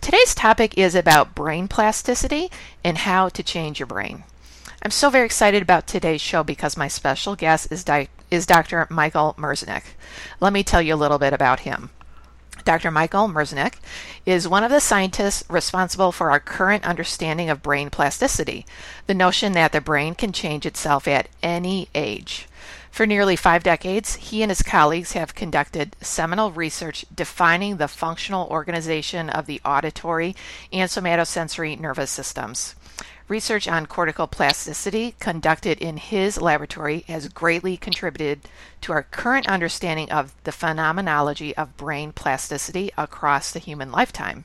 Today's topic is about brain plasticity and how to change your brain. I'm so very excited about today's show because my special guest is, di- is Dr. Michael Merzenich. Let me tell you a little bit about him. Dr. Michael Merzenich is one of the scientists responsible for our current understanding of brain plasticity, the notion that the brain can change itself at any age. For nearly five decades, he and his colleagues have conducted seminal research defining the functional organization of the auditory and somatosensory nervous systems. Research on cortical plasticity conducted in his laboratory has greatly contributed to our current understanding of the phenomenology of brain plasticity across the human lifetime.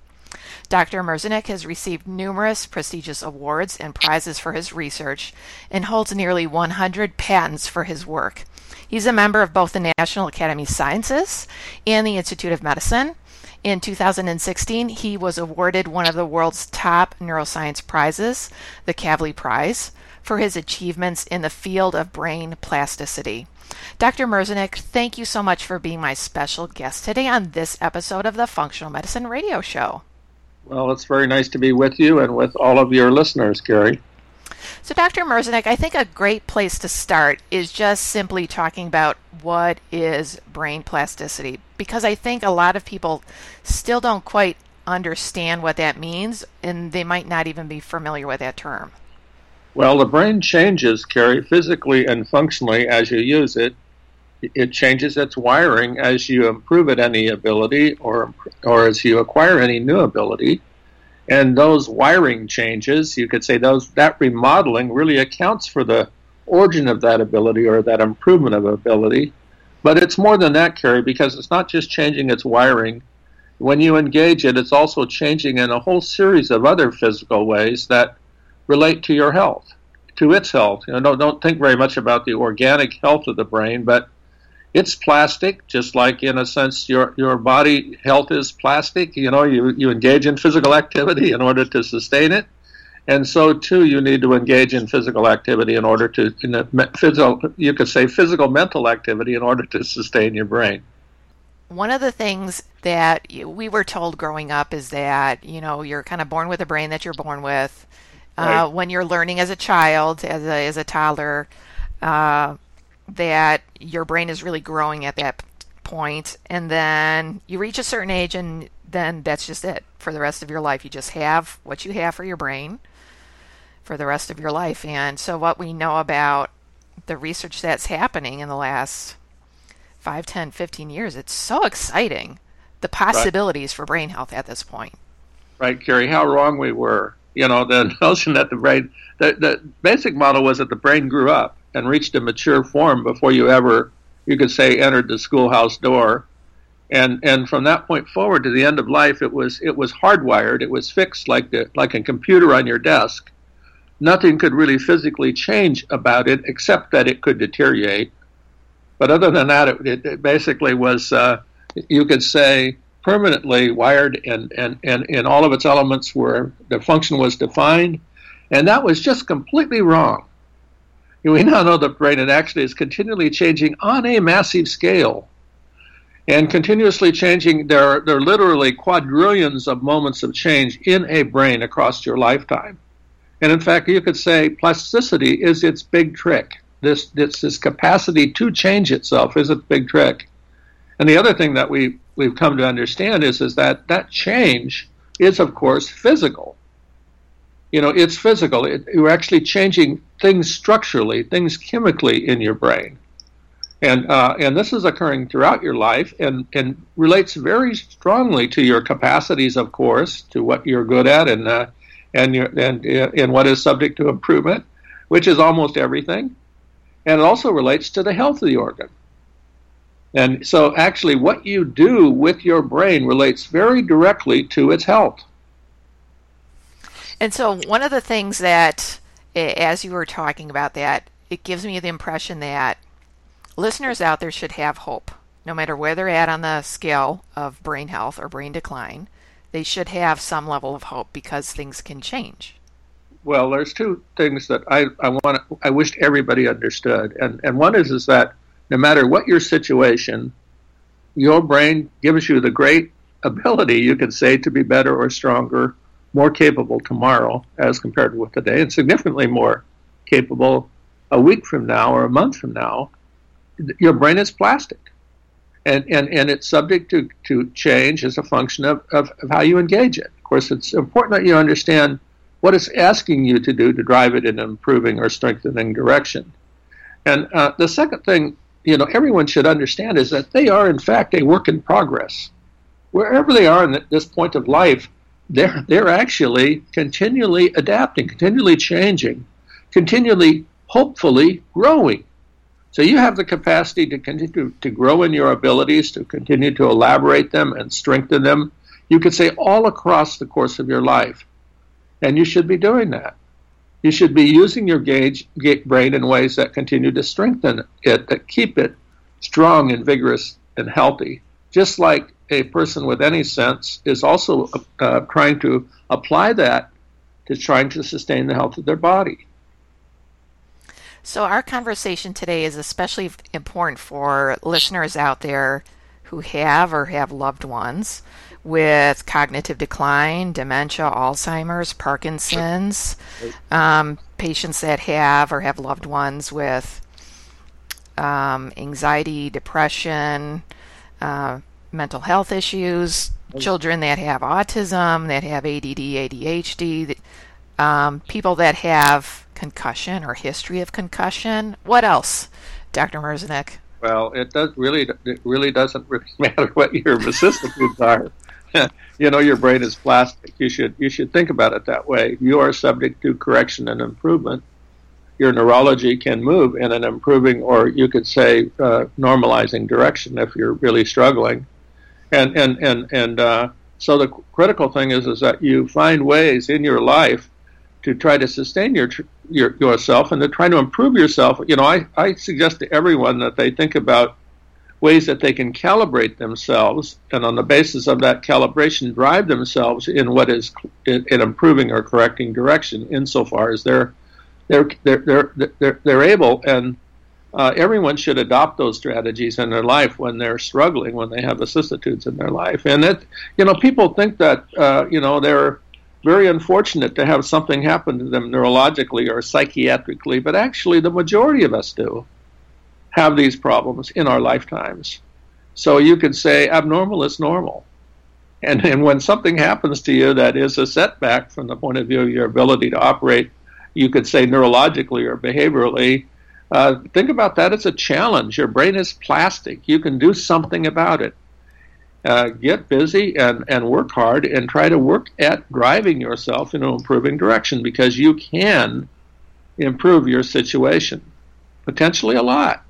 Dr. Merzenich has received numerous prestigious awards and prizes for his research and holds nearly 100 patents for his work. He's a member of both the National Academy of Sciences and the Institute of Medicine. In 2016, he was awarded one of the world's top neuroscience prizes, the Kavli Prize, for his achievements in the field of brain plasticity. Dr. Merzenich, thank you so much for being my special guest today on this episode of the Functional Medicine Radio Show. Well, it's very nice to be with you and with all of your listeners, Carri. So, Dr. Merzenich, I think a great place to start is just simply talking about what is brain plasticity, because I think a lot of people still don't quite understand what that means, and they might not even be familiar with that term. Well, the brain changes, Carri, physically and functionally as you use it. It changes its wiring as you improve at any ability or, or as you acquire any new ability. And those wiring changes, you could say those that remodeling really accounts for the origin of that ability or that improvement of ability. But it's more than that, Carri, because it's not just changing its wiring. When you engage it, it's also changing in a whole series of other physical ways that relate to your health, to its health. You know, don't, don't think very much about the organic health of the brain, but it's plastic, just like in a sense your your body health is plastic. You know, you you engage in physical activity in order to sustain it, and so too you need to engage in physical activity in order to in a, physical you could say physical mental activity in order to sustain your brain. One of the things that we were told growing up is that you know you're kind of born with a brain that you're born with. Uh, right. Uh, when you're learning as a child, as a as a toddler, uh, that your brain is really growing at that point, and then you reach a certain age, and then that's just it for the rest of your life. You just have what you have for your brain for the rest of your life. And so, what we know about the research that's happening in the last 5, 10, 15 years, it's so exciting. The possibilities right. for brain health at this point. Right, Carri, how wrong we were. You know, the notion that the brain, the, the basic model was that the brain grew up and reached a mature form before you ever, you could say, entered the schoolhouse door. And and from that point forward to the end of life, it was it was hardwired. It was fixed like the like a computer on your desk. Nothing could really physically change about it except that it could deteriorate. But other than that, it, it basically was, uh, you could say, permanently wired, and, and, and, and all of its elements were, the function was defined. And that was just completely wrong we now know the brain it actually is continually changing on a massive scale and continuously changing. There are, there are literally quadrillions of moments of change in a brain across your lifetime. And in fact you could say plasticity is its big trick. This this, this capacity to change itself is its big trick. And the other thing that we we've come to understand is is that that change is of course physical you know, it's physical. It, you're actually changing things structurally, things chemically in your brain. And, uh, and this is occurring throughout your life and, and relates very strongly to your capacities, of course, to what you're good at and, uh, and, your, and, uh, and what is subject to improvement, which is almost everything. And it also relates to the health of the organ. And so, actually, what you do with your brain relates very directly to its health. And so, one of the things that, as you were talking about that, it gives me the impression that listeners out there should have hope. No matter where they're at on the scale of brain health or brain decline, they should have some level of hope because things can change. Well, there's two things that I, I want I wished everybody understood, and and one is is that no matter what your situation, your brain gives you the great ability, you could say, to be better or stronger, more capable tomorrow as compared with today, and significantly more capable a week from now or a month from now. Your brain is plastic. And, and, and it's subject to, to change as a function of, of, of how you engage it. Of course, it's important that you understand what it's asking you to do to drive it in an improving or strengthening direction. And uh, the second thing you know everyone should understand is that they are in fact a work in progress. Wherever they are in this point of life, they're they're actually continually adapting, continually changing, continually hopefully growing. So you have the capacity to continue to grow in your abilities, to continue to elaborate them and strengthen them. You could say all across the course of your life. And you should be doing that. You should be using your gauge, brain in ways that continue to strengthen it, that keep it strong and vigorous and healthy. Just like a person with any sense is also uh, trying to apply that to trying to sustain the health of their body. So, our conversation today is especially important for listeners out there who have or have loved ones with cognitive decline, dementia, Alzheimer's, Parkinson's, um, patients that have or have loved ones with um, anxiety, depression, uh, mental health issues, children that have autism, that have ADD, ADHD, um, people that have concussion or history of concussion. What else, Dr. Merzenich? Well, it does really. It really doesn't really matter what your vicissitudes are. you know your brain is plastic. You should you should think about it that way. You are subject to correction and improvement. Your neurology can move in an improving, or you could say, uh, normalizing direction if you're really struggling. And and and and uh, so the critical thing is is that you find ways in your life to try to sustain your, your yourself and to try to improve yourself. You know, I, I suggest to everyone that they think about ways that they can calibrate themselves, and on the basis of that calibration, drive themselves in what is in, in improving or correcting direction, insofar as they're they're they're they're they're, they're able and. Uh, everyone should adopt those strategies in their life when they're struggling, when they have vicissitudes in their life. And that, you know, people think that, uh, you know, they're very unfortunate to have something happen to them neurologically or psychiatrically, but actually the majority of us do have these problems in our lifetimes. So you could say abnormal is normal. And, and when something happens to you that is a setback from the point of view of your ability to operate, you could say neurologically or behaviorally, uh, think about that as a challenge. Your brain is plastic. You can do something about it. Uh, get busy and, and work hard and try to work at driving yourself in an improving direction because you can improve your situation potentially a lot.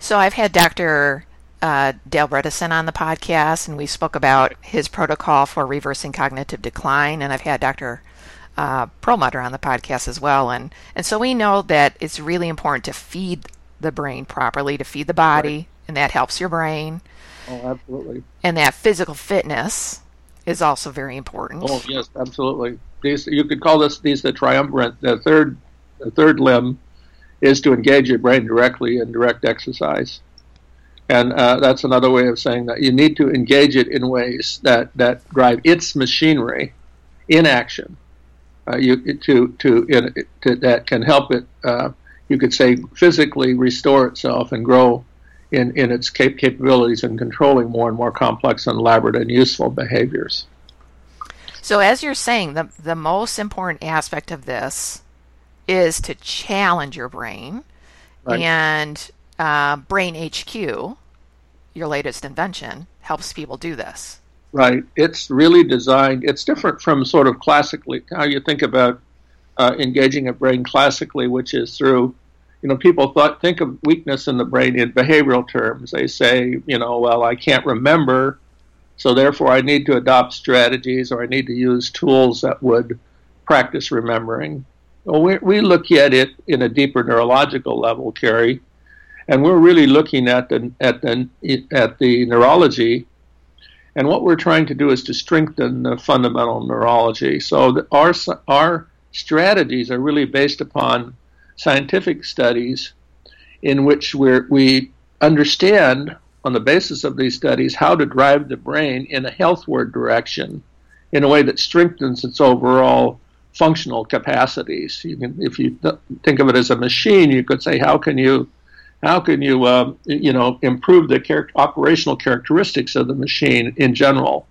So I've had Dr. Uh, Dale Bredesen on the podcast, and we spoke about his protocol for reversing cognitive decline. And I've had Dr. Uh, Perlmutter on the podcast as well. And, and so we know that it's really important to feed the brain properly, to feed the body, right. and that helps your brain. Oh, absolutely. And that physical fitness is also very important. Oh, yes, absolutely. These you could call this these the triumvirate, the third, the third limb is to engage your brain directly in direct exercise. And uh, that's another way of saying that you need to engage it in ways that, that drive its machinery in action. Uh, you to to, in, to, that can help it. Uh, you could say physically restore itself and grow in in its cap- capabilities in controlling more and more complex and elaborate and useful behaviors. So, as you're saying, the, the most important aspect of this is to challenge your brain. Right. And uh, Brain HQ, your latest invention, helps people do this. Right. It's really designed, it's different from sort of classically how you think about uh, engaging a brain classically, which is through, you know, people thought think of weakness in the brain in behavioral terms. They say, you know, well, I can't remember, so therefore I need to adopt strategies or I need to use tools that would practice remembering. Well, we, we look at it in a deeper neurological level, Carri, and we're really looking at the at the at the neurology and what we're trying to do is to strengthen the fundamental neurology. So our our strategies are really based upon scientific studies in which we we understand on the basis of these studies how to drive the brain in a healthward direction in a way that strengthens its overall functional capacities. You can, if you th- think of it as a machine, you could say, how can you how can you, uh, you know, improve the char- operational characteristics of the machine in general?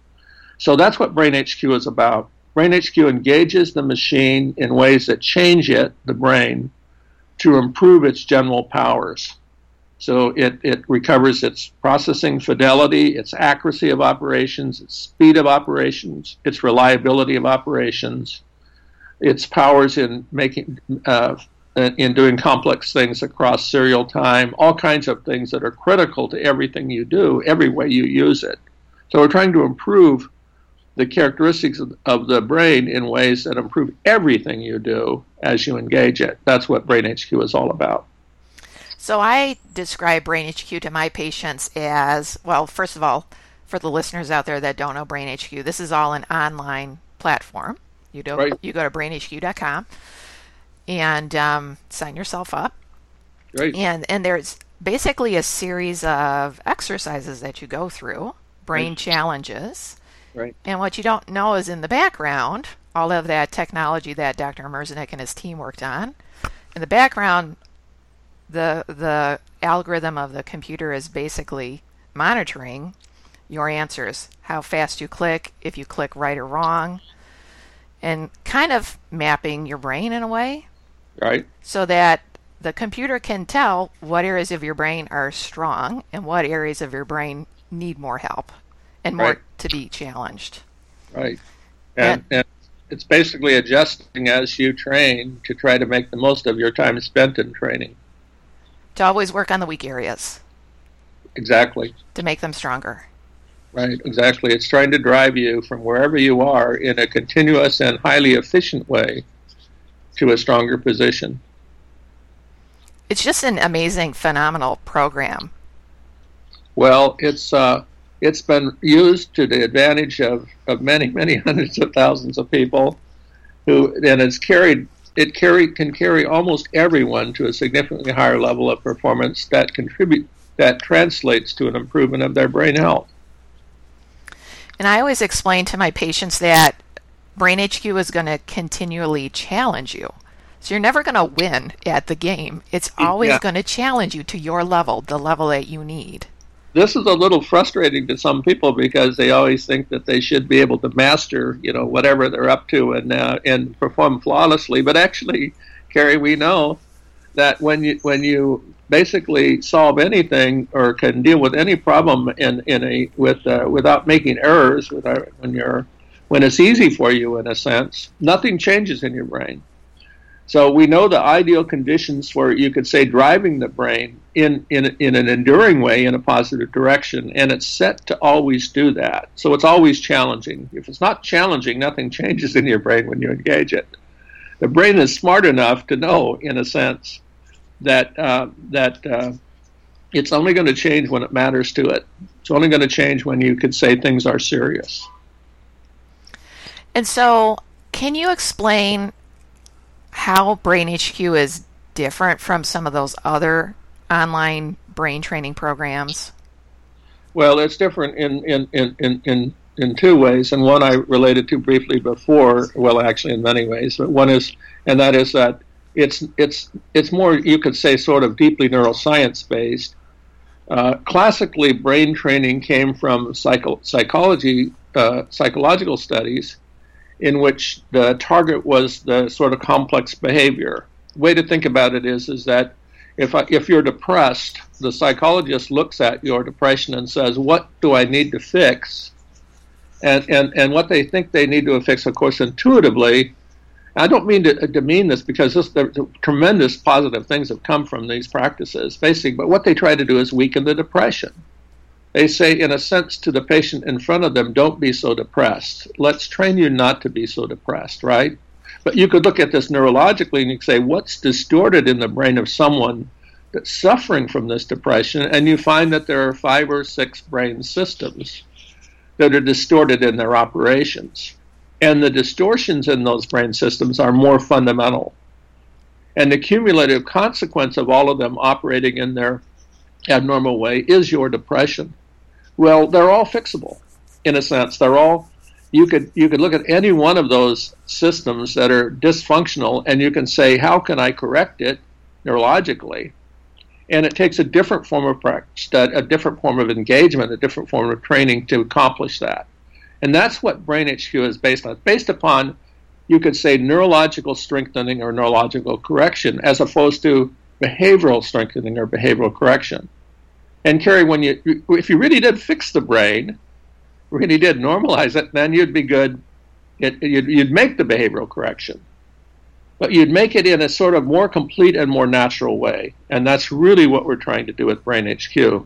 So that's what Brain HQ is about. Brain HQ engages the machine in ways that change it, the brain, to improve its general powers. So it, it recovers its processing fidelity, its accuracy of operations, its speed of operations, its reliability of operations, its powers in making uh, in doing complex things across serial time, all kinds of things that are critical to everything you do, every way you use it. So we're trying to improve the characteristics of, of, the brain in ways that improve everything you do as you engage it. That's what Brain HQ is all about. So I describe Brain HQ to my patients as well, first of all, for the listeners out there that don't know Brain HQ, this is all an online platform. You, do, right. you go to brainhq.com and um, sign yourself up. Right. And and there's basically a series of exercises that you go through, brain right. challenges. Right. And what you don't know is in the background, all of that technology that Dr. Merzenich and his team worked on. In the background, the the algorithm of the computer is basically monitoring your answers, how fast you click, if you click right or wrong, and kind of mapping your brain in a way Right. So that the computer can tell what areas of your brain are strong and what areas of your brain need more help and more right. to be challenged. Right. And, and, and it's basically adjusting as you train to try to make the most of your time spent in training. To always work on the weak areas. Exactly. To make them stronger. Right, exactly. It's trying to drive you from wherever you are in a continuous and highly efficient way to a stronger position. It's just an amazing, phenomenal program. Well, it's uh, it's been used to the advantage of, of many, many hundreds of thousands of people, who and it's carried it carry can carry almost everyone to a significantly higher level of performance that contribute that translates to an improvement of their brain health. And I always explain to my patients that Brain HQ is going to continually challenge you. So you're never going to win at the game. It's always yeah. going to challenge you to your level, the level that you need. This is a little frustrating to some people because they always think that they should be able to master, you know, whatever they're up to and uh, and perform flawlessly. But actually, Carri, we know that when you when you basically solve anything or can deal with any problem in in a with uh, without making errors, without, when you're when it's easy for you, in a sense, nothing changes in your brain. So we know the ideal conditions for you could say driving the brain in, in, in an enduring way in a positive direction, and it's set to always do that. So it's always challenging. If it's not challenging, nothing changes in your brain when you engage it. The brain is smart enough to know, in a sense, that uh, that uh, it's only going to change when it matters to it. It's only going to change when you could say things are serious. And so, can you explain how Brain HQ is different from some of those other online brain training programs? Well, it's different in, in, in, in, in, in two ways, and one I related to briefly before. Well, actually, in many ways, but one is, and that is that it's it's it's more you could say sort of deeply neuroscience based. Uh, classically, brain training came from psycho- psychology, uh, psychological studies, in which the target was the sort of complex behavior. Way to think about it is is that if I, if you're depressed, the psychologist looks at your depression and says, "What do I need to fix?" And and and what they think they need to fix, of course, intuitively. I don't mean to demean this because this, tremendous positive things have come from these practices, basically. But what they try to do is weaken the depression. They say, in a sense, to the patient in front of them, "Don't be so depressed. Let's train you not to be so depressed." Right? But you could look at this neurologically and you could say, what's distorted in the brain of someone that's suffering from this depression? And you find that there are five or six brain systems that are distorted in their operations. And the distortions in those brain systems are more fundamental. And the cumulative consequence of all of them operating in their abnormal way is your depression. Well, they're all fixable in a sense. They're all you could you could look at any one of those systems that are dysfunctional and you can say how can I correct it neurologically? And it takes a different form of practice a different form of engagement a different form of training to accomplish that. And that's what brain hq is based on. It's based upon you could say neurological strengthening or neurological correction as opposed to behavioral strengthening or behavioral correction and Carri, when you if you really did fix the brain really did normalize it, then you'd be good. It, you'd, you'd make the behavioral correction, but you'd make it in a sort of more complete and more natural way, and that's really what we're trying to do with Brain HQ.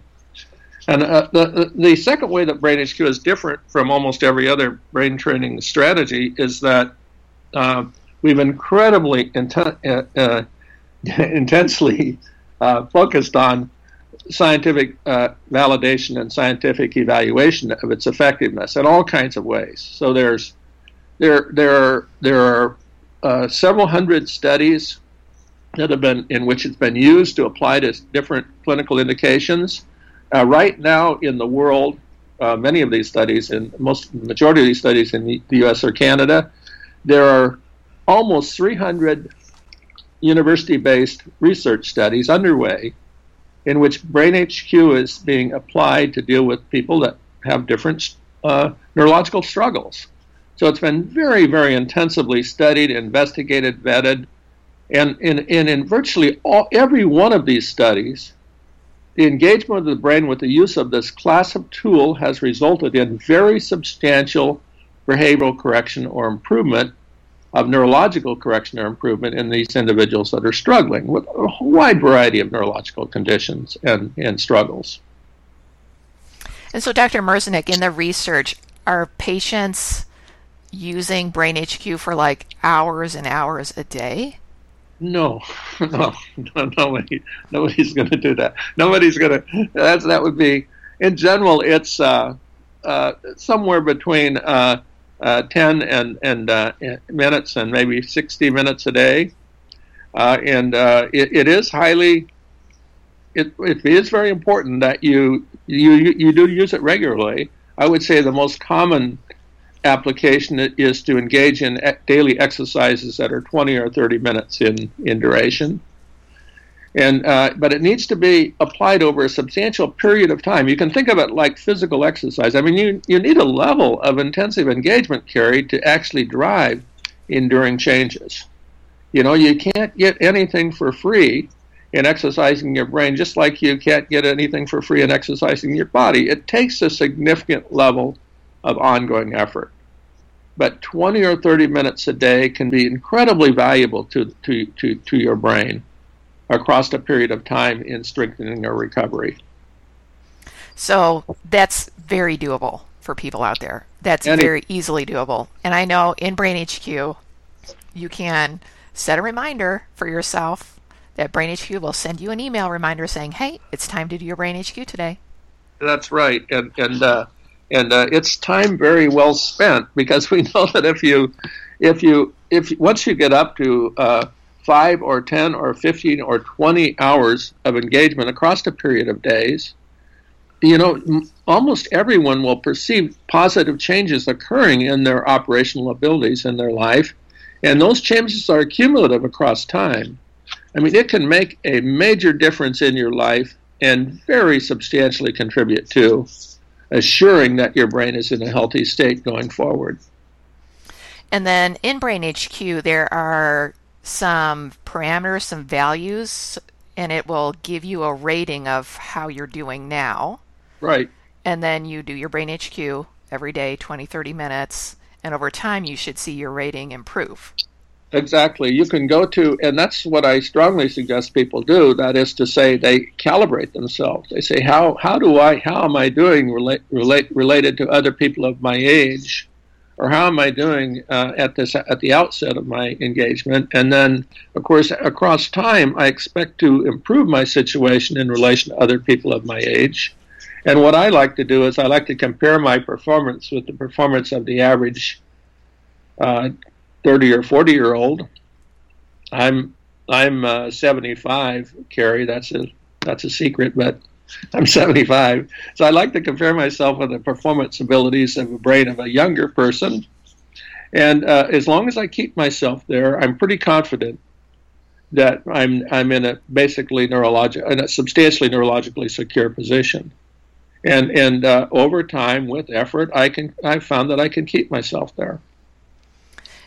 And uh, the, the second way that Brain HQ is different from almost every other brain training strategy is that uh, we've incredibly inten- uh, uh intensely uh, focused on scientific uh, validation and scientific evaluation of its effectiveness in all kinds of ways. So there's there there are there are uh, several hundred studies that have been in which it's been used to apply to different clinical indications. Uh, right now in the world, uh, many of these studies, and most majority of these studies in the, the U.S. or Canada, there are almost 300 university-based research studies underway in which Brain HQ is being applied to deal with people that have different uh, neurological struggles. So it's been very, very intensively studied, investigated, vetted, and in, in, in virtually all, every one of these studies, the engagement of the brain with the use of this class of tool has resulted in very substantial behavioral correction or improvement of neurological correction or improvement in these individuals that are struggling with a wide variety of neurological conditions and, and struggles. And so, Dr. Merzenich, in the research, are patients using Brain HQ for like hours and hours a day? No, no, no nobody, nobody's going to do that. Nobody's going to. That's that would be. In general, it's uh, uh, somewhere between uh, uh, 10 and, and uh, minutes and maybe 60 minutes a day. Uh, and uh, it, it is highly, it, it is very important that you, you, you do use it regularly. I would say the most common application is to engage in daily exercises that are 20 or 30 minutes in, in duration and uh, but it needs to be applied over a substantial period of time. You can think of it like physical exercise. I mean, you you need a level of intensive engagement carried to actually drive enduring changes. You know, you can't get anything for free in exercising your brain, just like you can't get anything for free in exercising your body. It takes a significant level of ongoing effort. But 20 or 30 minutes a day can be incredibly valuable to, to, to, to your brain across a period of time in strengthening their recovery. So that's very doable for people out there. That's very easily doable. And I know in Brain HQ, you can set a reminder for yourself that Brain HQ will send you an email reminder saying, "Hey, it's time to do your Brain HQ today." That's right, and and uh, and uh, it's time very well spent because we know that if you if you if once you get up to uh, five or 10 or 15 or 20 hours of engagement across a period of days, you know, almost everyone will perceive positive changes occurring in their operational abilities in their life. And those changes are cumulative across time. I mean, it can make a major difference in your life and very substantially contribute to assuring that your brain is in a healthy state going forward. And then in Brain HQ, there are some parameters, some values, and it will give you a rating of how you're doing now. Right. And then you do your Brain HQ every day, 20, 30 minutes, and over time you should see your rating improve. Exactly. You can go to, and that's what I strongly suggest people do. That is to say, they calibrate themselves. They say, how how do I, how am I doing relate, relate related to other people of my age, or how am I doing uh, at this at the outset of my engagement? And then, of course, across time, I expect to improve my situation in relation to other people of my age. And what I like to do is I like to compare my performance with the performance of the average uh, 30 or 40 year old. I'm I'm uh, 75, Carri. That's a that's a secret, but I'm 75. So I like to compare myself with the performance abilities of a brain of a younger person. And uh, as long as I keep myself there, I'm pretty confident that I'm I'm in a basically neurologic, in a substantially neurologically secure position. And and uh, over time, with effort, I can I found that I can keep myself there.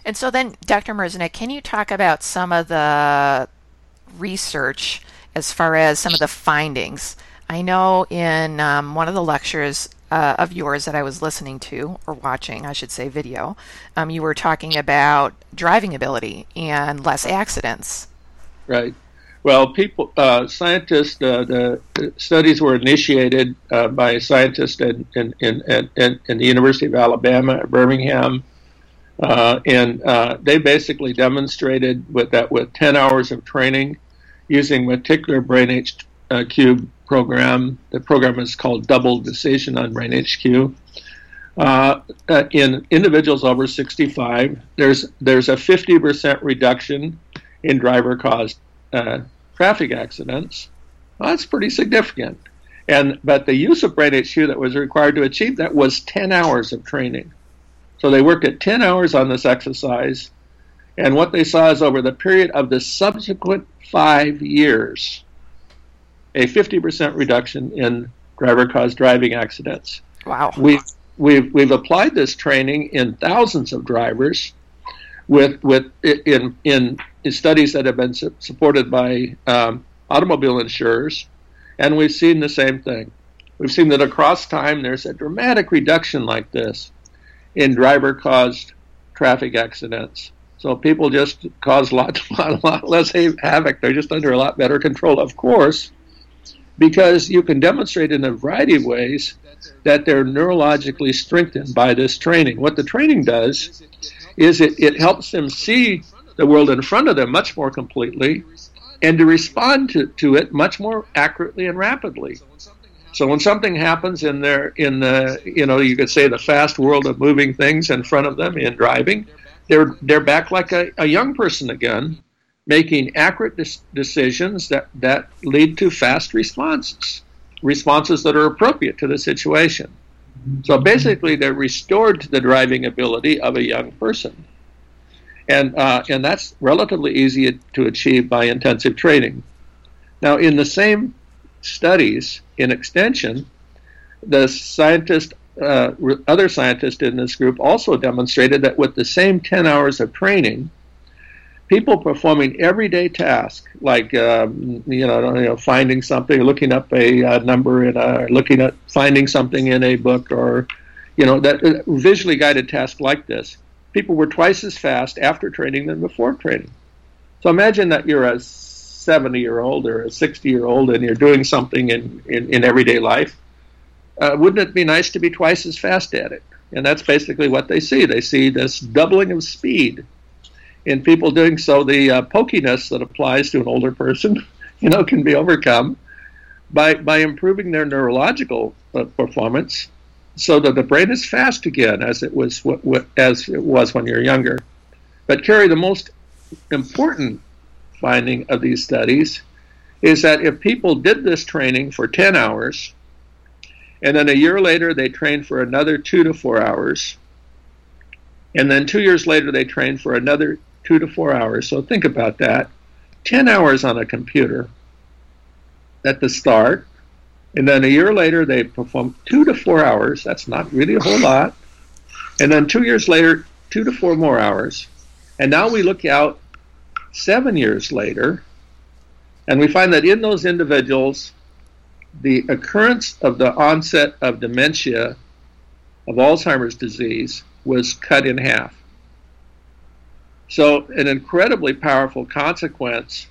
And so then, Dr. Merzenich, can you talk about some of the research as far as some of the findings? I know in um, one of the lectures uh, of yours that I was listening to, or watching, I should say, video, um, you were talking about driving ability and less accidents. Right. Well, people, uh, scientists, uh, the studies were initiated uh, by scientists in, in, in, in, the University of Alabama at Birmingham uh, and uh, they basically demonstrated with that with 10 hours of training using particular Brain HQ program. The program is called Double Decision on Brain HQ. Uh, in individuals over 65, there's there's a 50% reduction in driver-caused uh, traffic accidents. Well, that's pretty significant. And but the use of Brain HQ that was required to achieve that was 10 hours of training. So they worked at 10 hours on this exercise, and what they saw is over the period of the subsequent five years, a 50% reduction in driver caused driving accidents. Wow. We've, we've, we've applied this training in thousands of drivers with, with in, in, in studies that have been su- supported by um, automobile insurers, and we've seen the same thing. We've seen that across time there's a dramatic reduction like this in driver caused traffic accidents. So people just cause a lot, a lot less havoc. They're just under a lot better control, of course, because you can demonstrate in a variety of ways that they're neurologically strengthened by this training. What the training does is it, it helps them see the world in front of them much more completely and to respond to, to it much more accurately and rapidly. So when something happens in their in the you know you could say the fast world of moving things in front of them in driving, they're they're back like a, a young person again, making accurate decisions that that lead to fast responses, responses that are appropriate to the situation. So basically, they're restored to the driving ability of a young person, and uh, and that's relatively easy to achieve by intensive training. Now, in the same studies in extension, the scientist, uh, other scientists in this group also demonstrated that with the same 10 hours of training, people performing everyday tasks like um, you, know, you know finding something, looking up a uh, number in a, looking at finding something in a book, or you know that uh, visually guided task like this, people were twice as fast after training than before training. So imagine that you're a 70 year old or a 60 year old and you're doing something in, in, in everyday life, uh, wouldn't it be nice to be twice as fast at it? And that's basically what they see. They see this doubling of speed in people doing so. The uh, pokiness that applies to an older person, you know, can be overcome by by improving their neurological uh, performance, so that the brain is fast again, as it was w- w- as it was when you're younger. But Carri, the most important finding of these studies is that if people did this training for 10 hours, and then a year later they trained for another two to four hours, and then two years later they trained for another two to four hours. So think about that 10 hours on a computer at the start, and then a year later they perform two to four hours. That's not really a whole lot. And then two years later, two to four more hours. And now we look out seven years later, and we find that in those individuals, the occurrence of the onset of dementia, of Alzheimer's disease, was cut in half. So, an incredibly powerful consequence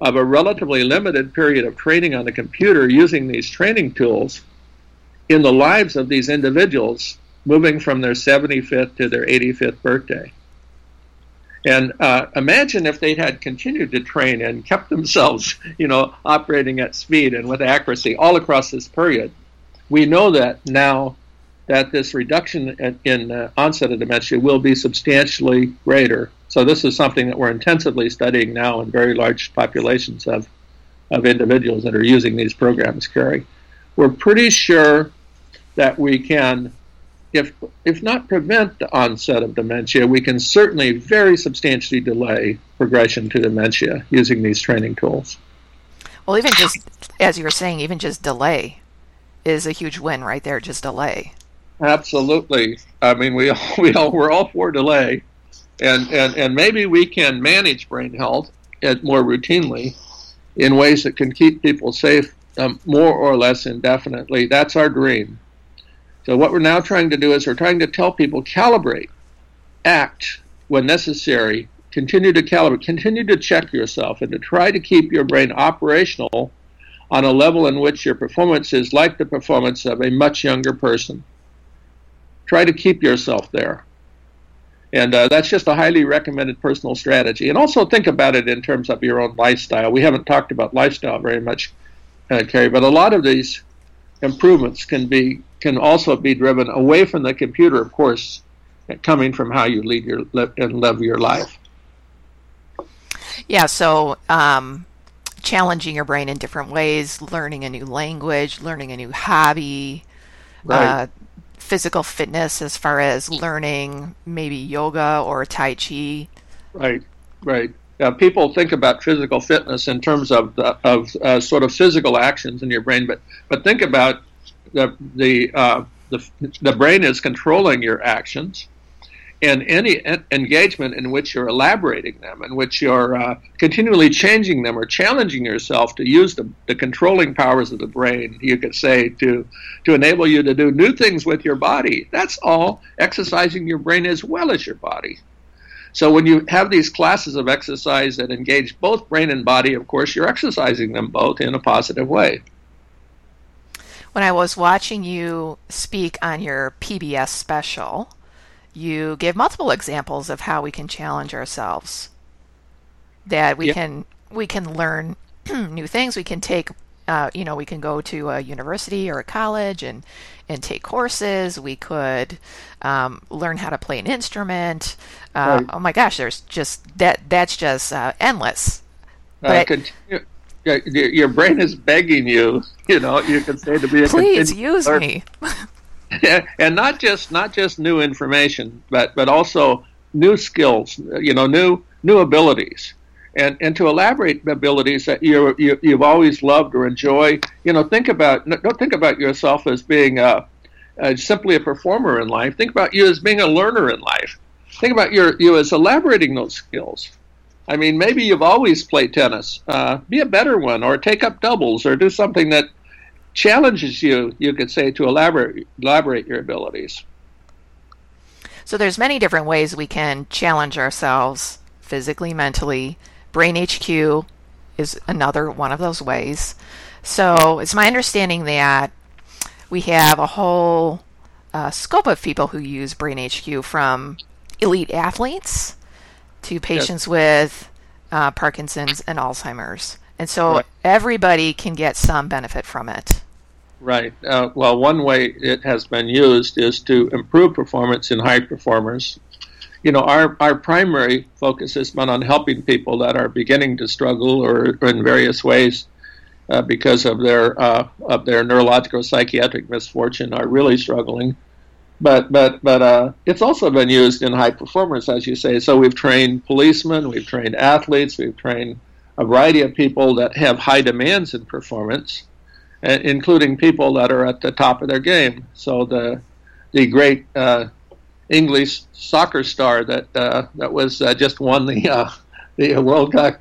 of a relatively limited period of training on the computer using these training tools in the lives of these individuals moving from their 75th to their 85th birthday. And uh, imagine if they had continued to train and kept themselves, you know, operating at speed and with accuracy all across this period. We know that now that this reduction in, in uh, onset of dementia will be substantially greater. So this is something that we're intensively studying now in very large populations of, of individuals that are using these programs, Carri. We're pretty sure that we can if if not prevent the onset of dementia, we can certainly very substantially delay progression to dementia using these training tools. Well, even just as you were saying, even just delay is a huge win right there. Just delay. Absolutely. I mean, we we all we're all for delay, and and and maybe we can manage brain health more routinely in ways that can keep people safe um, more or less indefinitely. That's our dream. So what we're now trying to do is we're trying to tell people calibrate, act when necessary, continue to calibrate, continue to check yourself, and to try to keep your brain operational on a level in which your performance is like the performance of a much younger person. Try to keep yourself there. And uh, that's just a highly recommended personal strategy. And also think about it in terms of your own lifestyle. We haven't talked about lifestyle very much, uh, Carri, but a lot of these improvements can be can also be driven away from the computer, of course, coming from how you lead your live and live your life. Yeah, so um, challenging your brain in different ways, learning a new language, learning a new hobby, right. uh, physical fitness as far as learning maybe yoga or tai chi. Right, right. Uh, people think about physical fitness in terms of of uh, sort of physical actions in your brain, but but think about the the, uh, the the brain is controlling your actions, and any engagement in which you're elaborating them, in which you're uh, continually changing them or challenging yourself to use the, the controlling powers of the brain, you could say to to enable you to do new things with your body. That's all exercising your brain as well as your body. So when you have these classes of exercise that engage both brain and body, of course, you're exercising them both in a positive way when I was watching you speak on your PBS special, you gave multiple examples of how we can challenge ourselves. That we yep. can we can learn new things. We can take, uh, you know, we can go to a university or a college and and take courses. We could um, learn how to play an instrument. Uh, right. Oh my gosh, there's just that. That's just uh, endless. But continue, your brain is begging you, you know, you can say to be a please use learner. me. and not just not just new information, but but also new skills, you know, new new abilities, and and to elaborate abilities that you, you you've always loved or enjoy. You know, think about don't think about yourself as being a, a, simply a performer in life. Think about you as being a learner in life. Think about your you as elaborating those skills. I mean, maybe you've always played tennis. Uh, be a better one, or take up doubles, or do something that challenges you. You could say to elaborate elaborate your abilities. So there's many different ways we can challenge ourselves physically, mentally. Brain HQ is another one of those ways. So it's my understanding that we have a whole uh, scope of people who use Brain HQ from elite athletes to patients yes. with uh, Parkinson's and Alzheimer's. And so right. everybody can get some benefit from it. Right. Uh, well, one way it has been used is to improve performance in high performers. You know, our, our primary focus has been on helping people that are beginning to struggle or in various ways uh, because of their uh, of their neurological psychiatric misfortune are really struggling but but but uh, it's also been used in high performance, as you say. So we've trained policemen, we've trained athletes, we've trained a variety of people that have high demands in performance, including people that are at the top of their game. So the the great uh, English soccer star that uh, that was uh, just won the uh, the World Cup,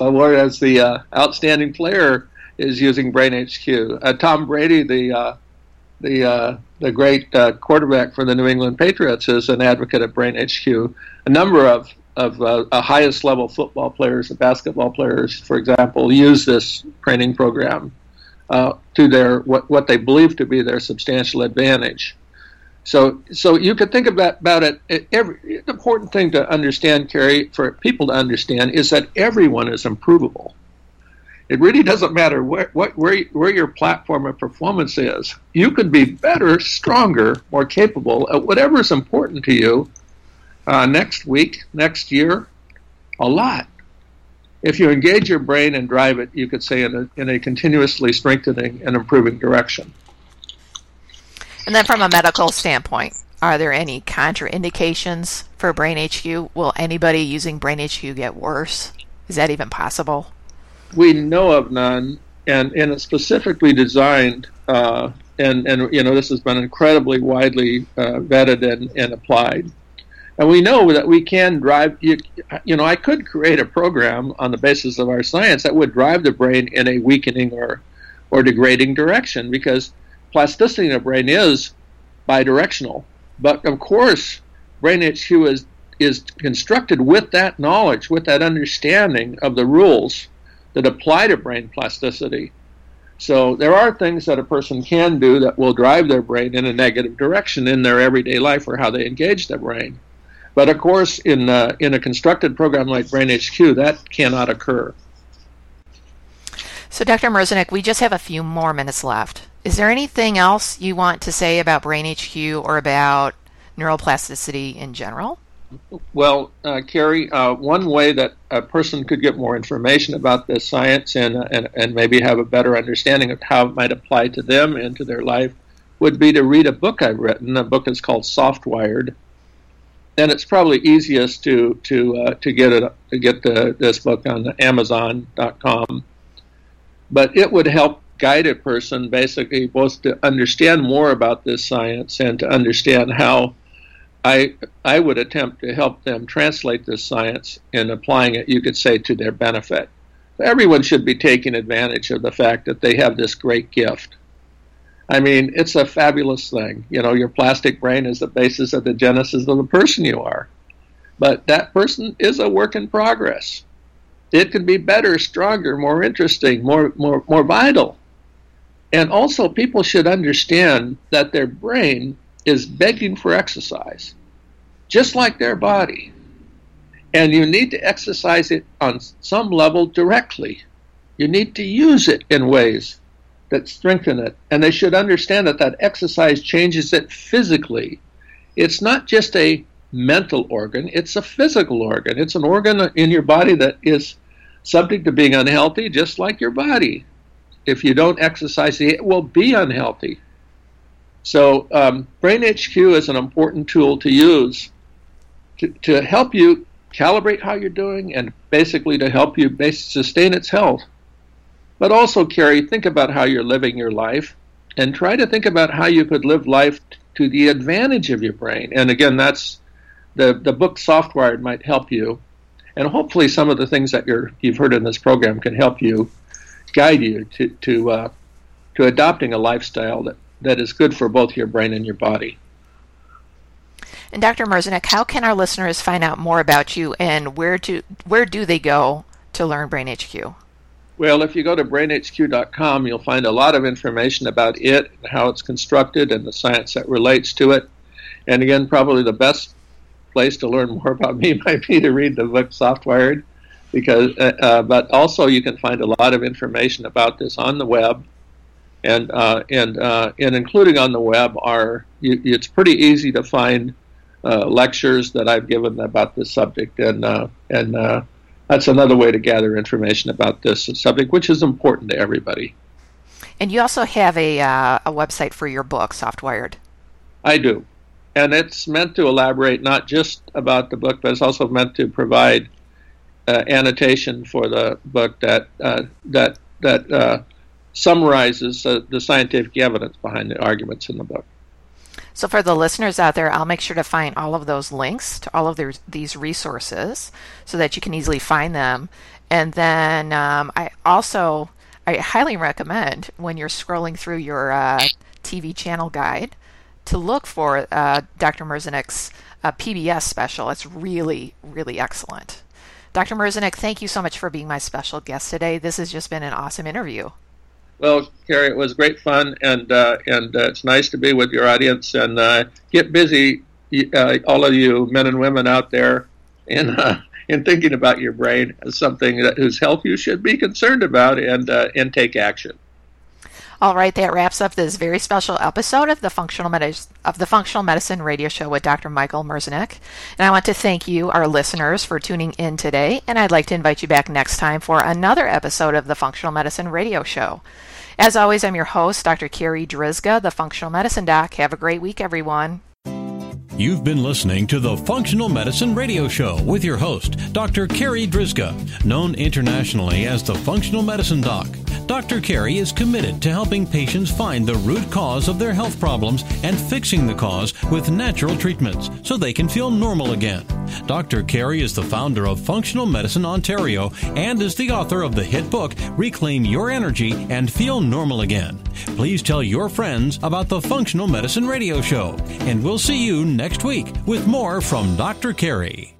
award as the uh, outstanding player is using Brain HQ. Uh, Tom Brady, the uh, the the great quarterback for the New England Patriots, is an advocate of Brain HQ. A number of of highest level football players basketball players, for example, use this training program to their what what they believe to be their substantial advantage. So, so you could think about about it. Every the important thing to understand, Carri, for people to understand, is that everyone is improvable. It really doesn't matter where what, where where your platform of performance is. You could be better, stronger, more capable at whatever is important to you uh, next week, next year, a lot. If you engage your brain and drive it, you could say in a, in a continuously strengthening and improving direction. And then from a medical standpoint, are there any contraindications for BrainHQ? Will anybody using BrainHQ get worse? Is that even possible? We know of none, and, and it's specifically designed, uh, and, and you know this has been incredibly widely uh, vetted and, and applied. And we know that we can drive, you, you know, I could create a program on the basis of our science that would drive the brain in a weakening or, or degrading direction because plasticity in the brain is bidirectional. But of course, BrainHQ is is constructed with that knowledge, with that understanding of the rules that apply to brain plasticity. So there are things that a person can do that will drive their brain in a negative direction in their everyday life or how they engage their brain. But of course, in uh, in a constructed program like BrainHQ, that cannot occur. So, Dr. Merzenich, we just have a few more minutes left. Is there anything else you want to say about BrainHQ or about neuroplasticity in general? Well, uh, Carri, uh, one way that a person could get more information about this science and, uh, and, and maybe have a better understanding of how it might apply to them and to their life would be to read a book I've written. The book is called Softwired, and it's probably easiest to to uh, to get it to get the, this book on Amazon.com. But it would help guide a person basically both to understand more about this science and to understand how I I would attempt to help them translate this science and applying it, you could say, to their benefit. Everyone should be taking advantage of the fact that they have this great gift. I mean, it's a fabulous thing. You know, your plastic brain is the basis of the genesis of the person you are. But that person is a work in progress. It could be better, stronger, more interesting, more more more vital. And also, people should understand that their brain is begging for exercise, just like their body. And you need to exercise it on some level directly. You need to use it in ways that strengthen it. And they should understand that that exercise changes it physically. It's not just a mental organ, it's a physical organ. It's an organ in your body that is subject to being unhealthy, just like your body if you don't exercise, it will be unhealthy. So, um, BrainHQ is an important tool to use to, to help you calibrate how you're doing and basically to help you base, sustain its health. But also, Carri, think about how you're living your life and try to think about how you could live life to the advantage of your brain. And again, that's the, the book Softwired might help you. And hopefully, some of the things that you're, you've heard in this program can help you guide you to to uh, to adopting a lifestyle that, that is good for both your brain and your body. And Dr. Merzenich, how can our listeners find out more about you and where to where do they go to learn BrainHQ? Well, if you go to brainhq.com, you'll find a lot of information about it and how it's constructed and the science that relates to it. And again, probably the best place to learn more about me might be to read the book Softwired because uh, uh, but also you can find a lot of information about this on the web and uh, and uh, and including on the web are you, it's pretty easy to find uh, lectures that I've given about this subject and uh, and that's another way to gather information about this subject which is important to everybody. And you also have a a website for your book Softwired. I do. And it's meant to elaborate not just about the book but it's also meant to provide uh, annotation for the book that uh, that that uh, summarizes uh, the scientific evidence behind the arguments in the book. So, for the listeners out there, I'll make sure to find all of those links to all of their, these resources so that you can easily find them. And then um, I also I highly recommend when you're scrolling through your uh, TV channel guide to look for uh, Dr. Merzenich's uh, PBS special. It's really, really excellent. Dr. Merzenek, thank you so much for being my special guest today. This has just been an awesome interview. Well, Carri, it was great fun, and uh, and uh, it's nice to be with your audience. And uh, get busy, uh, all of you men and women out there, in uh, in thinking about your brain as something that, whose health you should be concerned about, and uh, and take action. All right, that wraps up this very special episode of the Functional Medicine of the Functional Medicine Radio Show with Dr. Michael Merzenich. And I want to thank you, our listeners, for tuning in today. And I'd like to invite you back next time for another episode of the Functional Medicine Radio Show. As always, I'm your host, Dr. Carri Drzyzga, the Functional Medicine Doc. Have a great week, everyone. You've been listening to the Functional Medicine Radio Show with your host, Dr. Carri Drzyzga, known internationally as the Functional Medicine Doc. Dr. Carri is committed to helping patients find the root cause of their health problems and fixing the cause with natural treatments so they can feel normal again. Dr. Carri is the founder of Functional Medicine Ontario and is the author of the hit book Reclaim Your Energy and Feel Normal Again. Please tell your friends about the Functional Medicine Radio Show, and we'll see you next week with more from Dr. Carri.